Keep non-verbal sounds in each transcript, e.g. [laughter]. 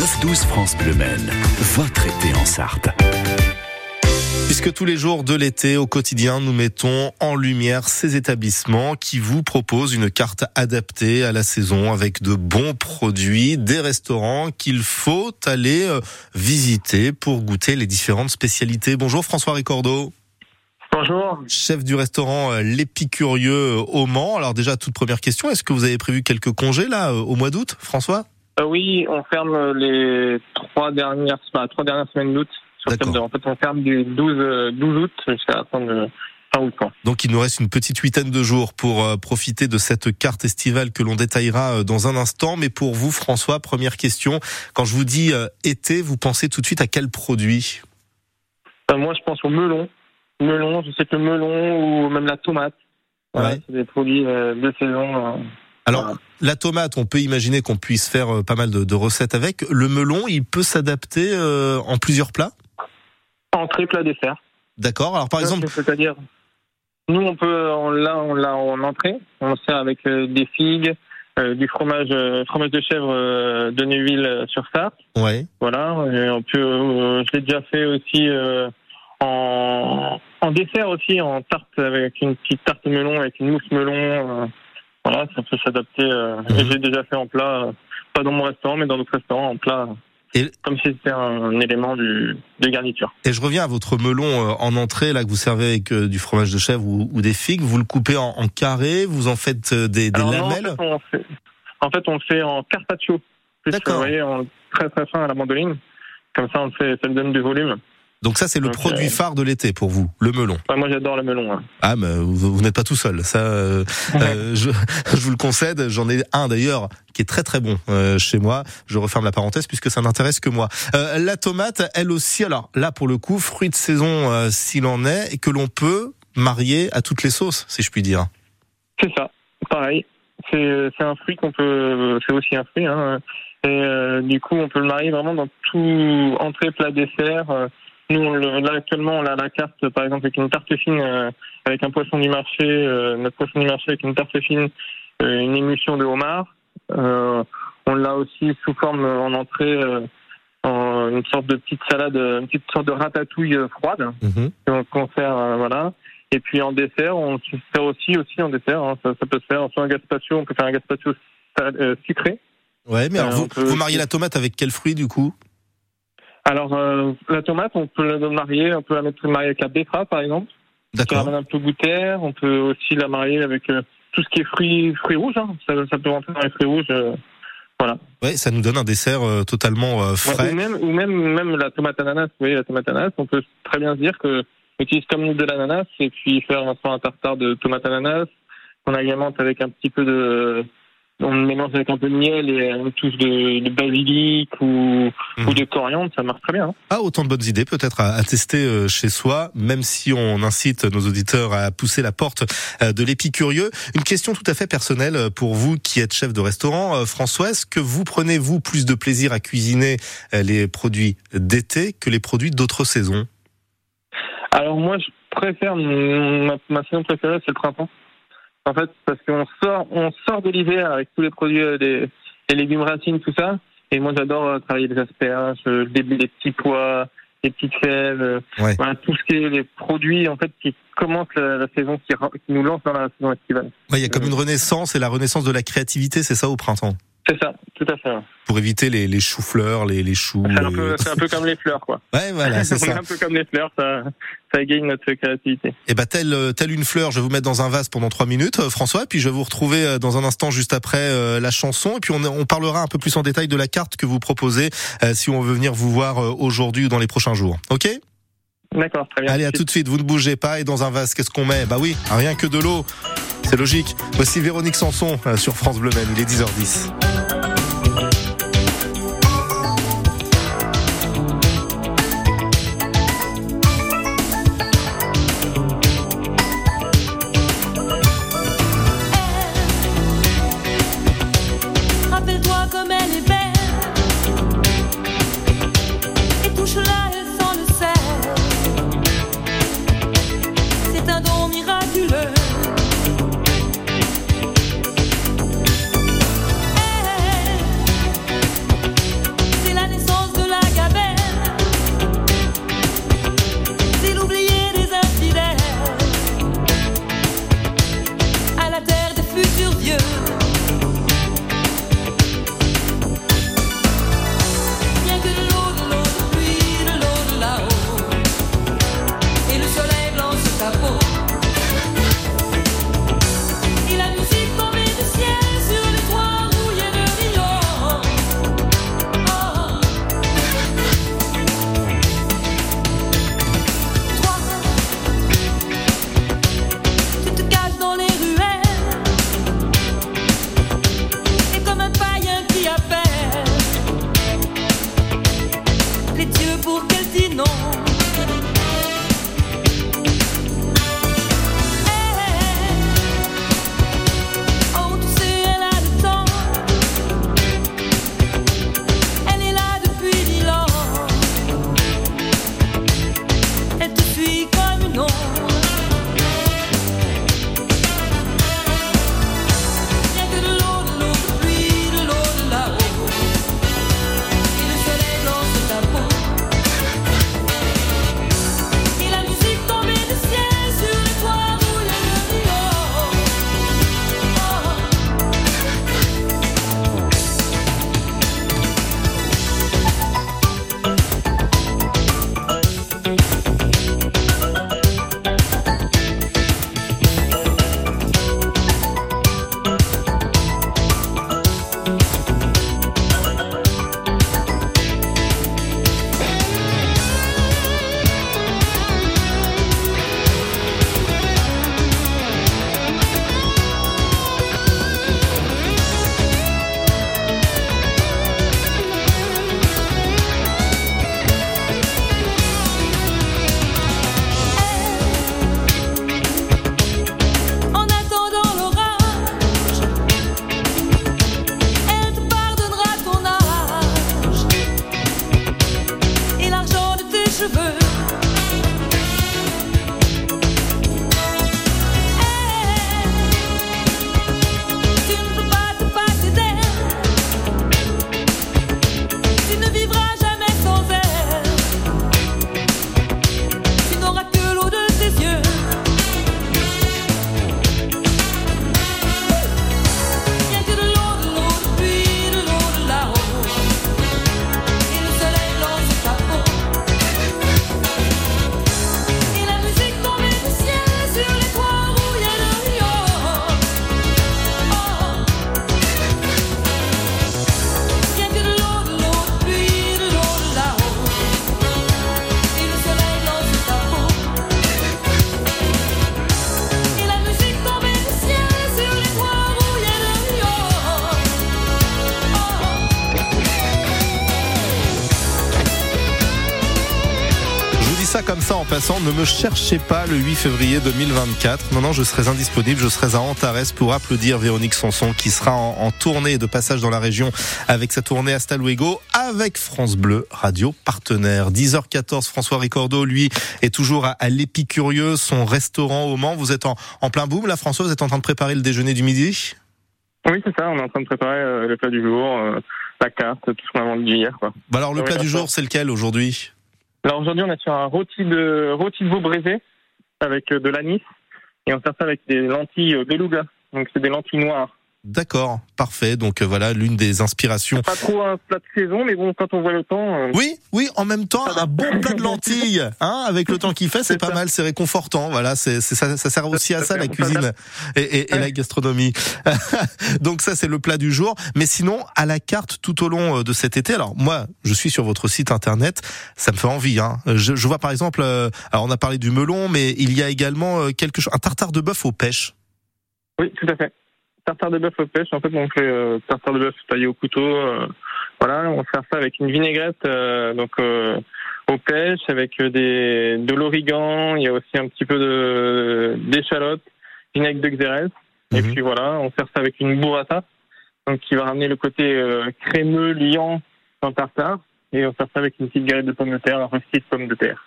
9-12 France Bleu Maine, votre été en Sarthe. Puisque tous les jours de l'été, au quotidien, nous mettons en lumière ces établissements qui vous proposent une carte adaptée à la saison avec de bons produits, des restaurants qu'il faut aller euh, visiter pour goûter les différentes spécialités. Bonjour François Ricordo. Bonjour. Chef du restaurant euh, L'Épicurieux euh, au Mans. Alors déjà, toute première question, est-ce que vous avez prévu quelques congés là au mois d'août, François? Oui, on ferme les trois dernières, enfin, trois dernières semaines d'août en fait, on ferme du 12, 12 août jusqu'à la fin de. Donc il nous reste une petite huitaine de jours pour euh, profiter de cette carte estivale que l'on détaillera euh, dans un instant. Mais pour vous, François, première question. Quand je vous dis euh, été, vous pensez tout de suite à quel produit? Moi, je pense au melon. Melon, je sais que le melon ou même la tomate. Ouais. C'est des produits de saison. Alors, la tomate, on peut imaginer qu'on puisse faire pas mal de, recettes avec. Le melon, il peut s'adapter en plusieurs plats? Entrée, plat, dessert. D'accord. Alors par exemple, c'est-à-dire, nous on peut, on l'a, on l'a en entrée. On sert avec euh, des figues, euh, du fromage, euh, fromage de chèvre de Neuville sur Sarthe. Ouais. Voilà. on peut, je l'ai déjà fait aussi en, en dessert aussi, en tarte avec une petite tarte melon avec une mousse melon. Voilà, ça peut s'adapter. Mhm. J'ai déjà fait en plat, pas dans mon restaurant, mais dans d'autres restaurants en plat. Et, Comme si c'était un élément du, de garniture. Et je reviens à votre melon euh, en entrée, là, que vous servez avec euh, du fromage de chèvre ou, des figues. Vous le coupez en, en carré, vous en faites euh, des, des lamelles en, fait, en, fait, on le fait en carpaccio. D'accord. Vous voyez, en très très fin à la mandoline. Comme ça, on fait, ça lui donne du volume. Donc ça, c'est le produit euh, phare de l'été pour vous, le melon. moi, j'adore le melon. Hein. Ah, mais vous, n'êtes pas tout seul. Ça, euh, euh, je, [laughs] je, vous le concède. J'en ai un d'ailleurs qui est très très bon chez moi. Je referme la parenthèse puisque ça n'intéresse que moi. la tomate, elle aussi. Alors là, pour le coup, fruit de saison s'il en est, et que l'on peut marier à toutes les sauces, si je puis dire. C'est ça. Pareil. C'est un fruit qu'on peut. C'est aussi un fruit. Hein. Et du coup, on peut le marier vraiment dans tout entrée, plat, dessert. Nous, là, actuellement, on a la carte, par exemple, avec une tarte fine, euh, avec un poisson du marché, euh, notre poisson du marché avec une tarte fine, euh, une émulsion de homard. on l'a aussi sous forme en entrée, en une sorte de petite salade, une petite sorte de ratatouille froide, mm qu'on sert, voilà. Et puis en dessert, on se sert aussi, aussi en dessert, hein, ça, peut se faire, soit un gazpacho, on peut faire un gazpacho sucré. Ouais, mais alors vous, vous mariez la tomate avec quel fruit du coup? Alors, euh, la tomate, on peut la marier, on peut la mettre mariée avec la betterave, par exemple. D'accord. Un peu gouttière. On peut aussi la marier avec euh, tout ce qui est fruits, fruits rouges. Hein. Ça, ça, peut rentrer dans les fruits rouges. Euh, voilà. Ouais, ça nous donne un dessert totalement frais. ou même, ou même, même la tomate ananas. Vous voyez, la tomate ananas, on peut très bien se dire que on utilise comme de l'ananas et puis faire un tartare de tomate ananas. On alimente avec un petit peu de on mélange avec un peu de miel et une touche de, de basilic ou, mhm. ou, de coriandre, ça marche très bien. Hein. Ah, autant de bonnes idées peut-être à, tester euh, chez soi, même si on incite nos auditeurs à pousser la porte euh, de l'épicurieux. Une question tout à fait personnelle euh, pour vous qui êtes chef de restaurant, François, est-ce que vous prenez vous plus de plaisir à cuisiner les produits d'été que les produits d'autres saisons? Alors moi, je préfère ma, ma saison préférée, c'est le printemps. En fait, parce qu'on sort, on sort de l'hiver avec tous les produits, euh, des, les légumes racines, tout ça. Et moi, j'adore euh, travailler les asperges, euh, les, les petits pois, les petites fèves, voilà, tout ce qui est les produits en fait qui commencent la, saison, qui, qui, nous lance dans la saison estivale. il y a comme une renaissance et la renaissance de la créativité, c'est ça au printemps? C'est ça, tout à fait. Pour éviter les, les choux-fleurs, les, les choux. C'est un, peu, un peu comme les fleurs, quoi. Ouais, voilà, c'est [laughs] ça. un peu comme les fleurs, ça, ça égaye notre créativité. Et eh bah, telle, telle une fleur, je vais vous mettre dans un vase pendant trois minutes, euh, François, et puis je vais vous retrouver euh, dans un instant juste après euh, la chanson, et puis on, on parlera un peu plus en détail de la carte que vous proposez si on veut venir vous voir aujourd'hui ou dans les prochains jours. Ok? D'accord, très bien. Allez, à tout de suite, vous ne bougez pas, et dans un vase, qu'est-ce qu'on met? Bah oui, rien que de l'eau. C'est logique. Voici Véronique Sanson sur France Bleu Men, il est 10h10. Ça en passant, ne me cherchez pas le 8 février 2024. Non, non, je serai indisponible. Je serai à Antares pour applaudir Véronique Sanson qui sera en, tournée de passage dans la région avec sa tournée Hasta Luego avec France Bleu, radio partenaire. 10h14, François Ricordo, lui, est toujours à, l'Épicurieux, son restaurant au Mans. Vous êtes en, plein boom là, François Vous êtes en train de préparer le déjeuner du midi? Oui, c'est ça. On est en train de préparer euh, le plat du jour, euh, la carte, tout ce qu'on a vendu hier. Quoi. Bah alors, le plat du jour, c'est lequel aujourd'hui? Alors aujourd'hui, on est sur un rôti de rôti de veau braisé avec euh, de l'anis et on sert ça avec des lentilles euh, beluga. Donc c'est des lentilles noires. D'accord, parfait. Donc euh, voilà l'une des inspirations. Pas trop un plat de saison, mais bon, quand on voit le temps. Euh, oui, oui, en même temps, un bon plat de lentilles, hein, avec le temps qu'il fait, c'est pas mal, c'est réconfortant. Voilà, c'est ça, ça sert aussi à ça la cuisine et, et, la gastronomie. [laughs] Donc ça, c'est le plat du jour. Mais sinon, à la carte tout au long euh, de cet été. Alors moi, je suis sur votre site internet, ça me fait envie. Hein. Je, je vois par exemple, alors on a parlé du melon, mais il y a également quelque chose, un tartare de bœuf aux pêches. Oui, tout à fait tartare de bœuf aux pêches. En fait, on fait euh, tartare de bœuf taillé au couteau. Euh, voilà, on sert ça avec une vinaigrette euh, donc aux pêches, avec des de l'origan. Il y a aussi un petit peu de d'échalote, vinaigre de xérès. Et mhm. puis voilà, on sert ça avec une burrata, donc qui va ramener le côté crémeux, liant dans tartare. Et on sert ça avec une petite galette de pommes de terre, un rôti de pommes de terre.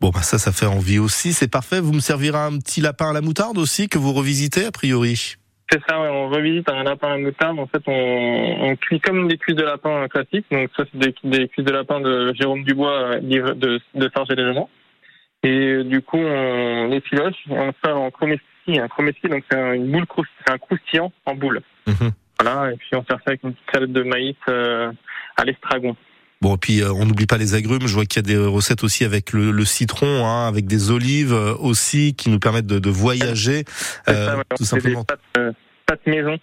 Bon, bah ça, ça fait envie aussi. C'est parfait. Vous me servirez un petit lapin à la moutarde aussi que vous revisitez a priori? C'est ça, on revisite un lapin à moutarde. En fait, on, on cuit comme des cuisses de lapin classiques. Donc ça, c'est des, des cuisses de lapin de Jérôme Dubois, de, de Sarge et Et euh, du coup, on les filoche, on fait en chromeski. Un chromeski, donc c'est une boule un croustillant en boule. Mhm. Voilà, et puis on sert ça avec une petite salade de maïs euh, à l'estragon. Bon, et puis euh, on n'oublie pas les agrumes. Je vois qu'il y a des recettes aussi avec le, le citron, hein, avec des olives euh, aussi qui nous permettent de, de voyager, euh, tout simplement. Des pâtes, euh, pâtes, maison,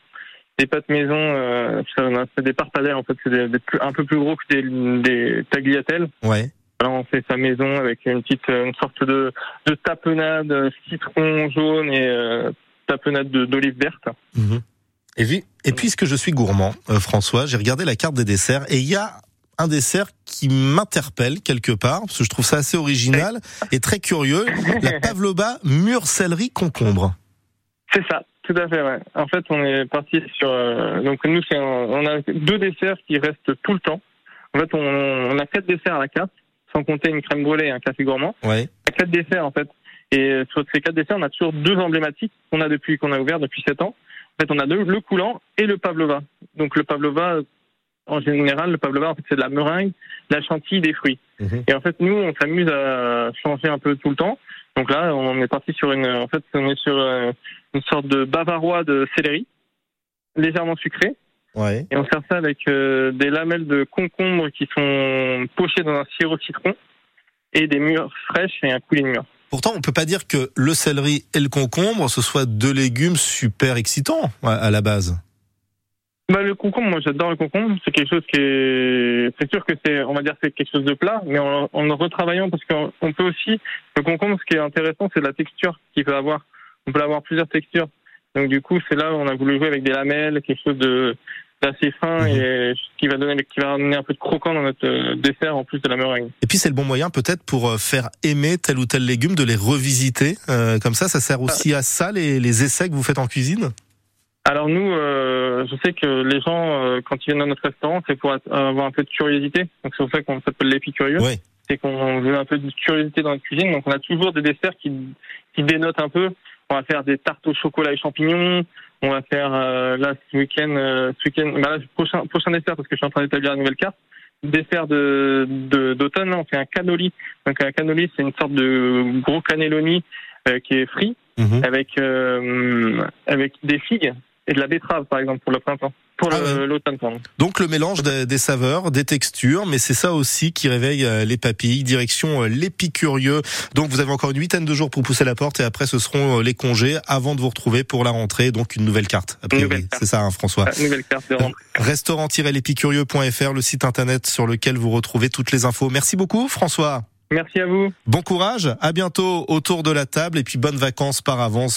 des pâtes maison. Euh, c'est des parpadelles en fait, c'est des, un peu plus gros que des, des tagliatelles. Ouais. Alors on fait sa maison avec une petite, une sorte de, de tapenade citron jaune et tapenade d'olive verte. Mmh. Et, puis, et puisque je suis gourmand, François, j'ai regardé la carte des desserts et il y a un dessert qui m'interpelle quelque part, parce que je trouve ça assez original et très curieux, la [laughs] pavlova mûre céleri concombre. C'est ça, tout à fait, ouais. En fait, on est parti sur... Euh, donc nous, c'est on a deux desserts qui restent tout le temps. En fait, on, a quatre desserts à la carte, sans compter une crème brûlée et un café gourmand. Ouais. a quatre desserts, en fait. Et sur ces quatre desserts, on a toujours deux emblématiques qu'on a depuis qu'on a ouvert depuis sept ans. En fait, on a deux, le coulant et le pavlova. Donc le pavlova, en général, le pavlova, en fait, c'est de la meringue, de la chantilly, des fruits. Mhm. Et en fait, nous, on s'amuse à changer un peu tout le temps. Donc là, on est parti sur une, en fait, on est sur euh, une sorte de bavarois de céleri, légèrement sucré. Ouais. Et on sert ça avec euh, des lamelles de concombre qui sont pochées dans un sirop citron et des mûres fraîches et un coulis de mûres. Pourtant, on peut pas dire que le céleri et le concombre, ce soient deux légumes super excitants à la base. Bah, le concombre, moi j'adore le concombre. C'est quelque chose qui est, c'est sûr que c'est, on va dire, c'est quelque chose de plat, mais en, en retravaillant parce qu'on peut aussi, le concombre, ce qui est intéressant, c'est la texture qu'il peut avoir. On peut avoir plusieurs textures. Donc du coup, c'est là où on a voulu jouer avec des lamelles, quelque chose de d'assez fin mhm. et qui va donner, qui va amener un peu de croquant dans notre euh, dessert en plus de la meringue. Et puis c'est le bon moyen peut-être pour euh, faire aimer tel ou tel légume de les revisiter. Euh, comme ça, ça sert aussi à ça les, les essais que vous faites en cuisine? Alors nous, euh, je sais que les gens, euh, quand ils viennent dans notre restaurant, c'est pour avoir un peu de curiosité. Donc c'est pour ça qu'on s'appelle l'épicurieux. Oui. C'est qu'on veut un peu de curiosité dans la cuisine. Donc on a toujours des desserts qui, qui dénotent un peu. On va faire des tartes au chocolat et champignons. On va faire euh, là ce week-end, euh, ce week-end, bah là, prochain, prochain dessert parce que je suis en train d'établir la nouvelle carte. Dessert de d'automne, on fait un cannoli. Donc un cannoli, c'est une sorte de gros cannelloni qui est frit mhm. avec avec des figues et de la betterave, par exemple, pour le printemps. Pour ah l'automne. Donc le mélange des, saveurs, des textures, mais c'est ça aussi qui réveille euh, les papilles. Direction euh, l'épicurieux. Donc vous avez encore une huitaine de jours pour pousser la porte et après ce seront euh, les congés avant de vous retrouver pour la rentrée. Donc une nouvelle carte. C'est ça, hein, François. Une nouvelle carte de rentrée. Restaurant-l'épicurieux.fr, le site internet sur lequel vous retrouvez toutes les infos. Merci beaucoup, François. Merci à vous. Bon courage, à bientôt autour de la table et puis bonnes vacances par avance.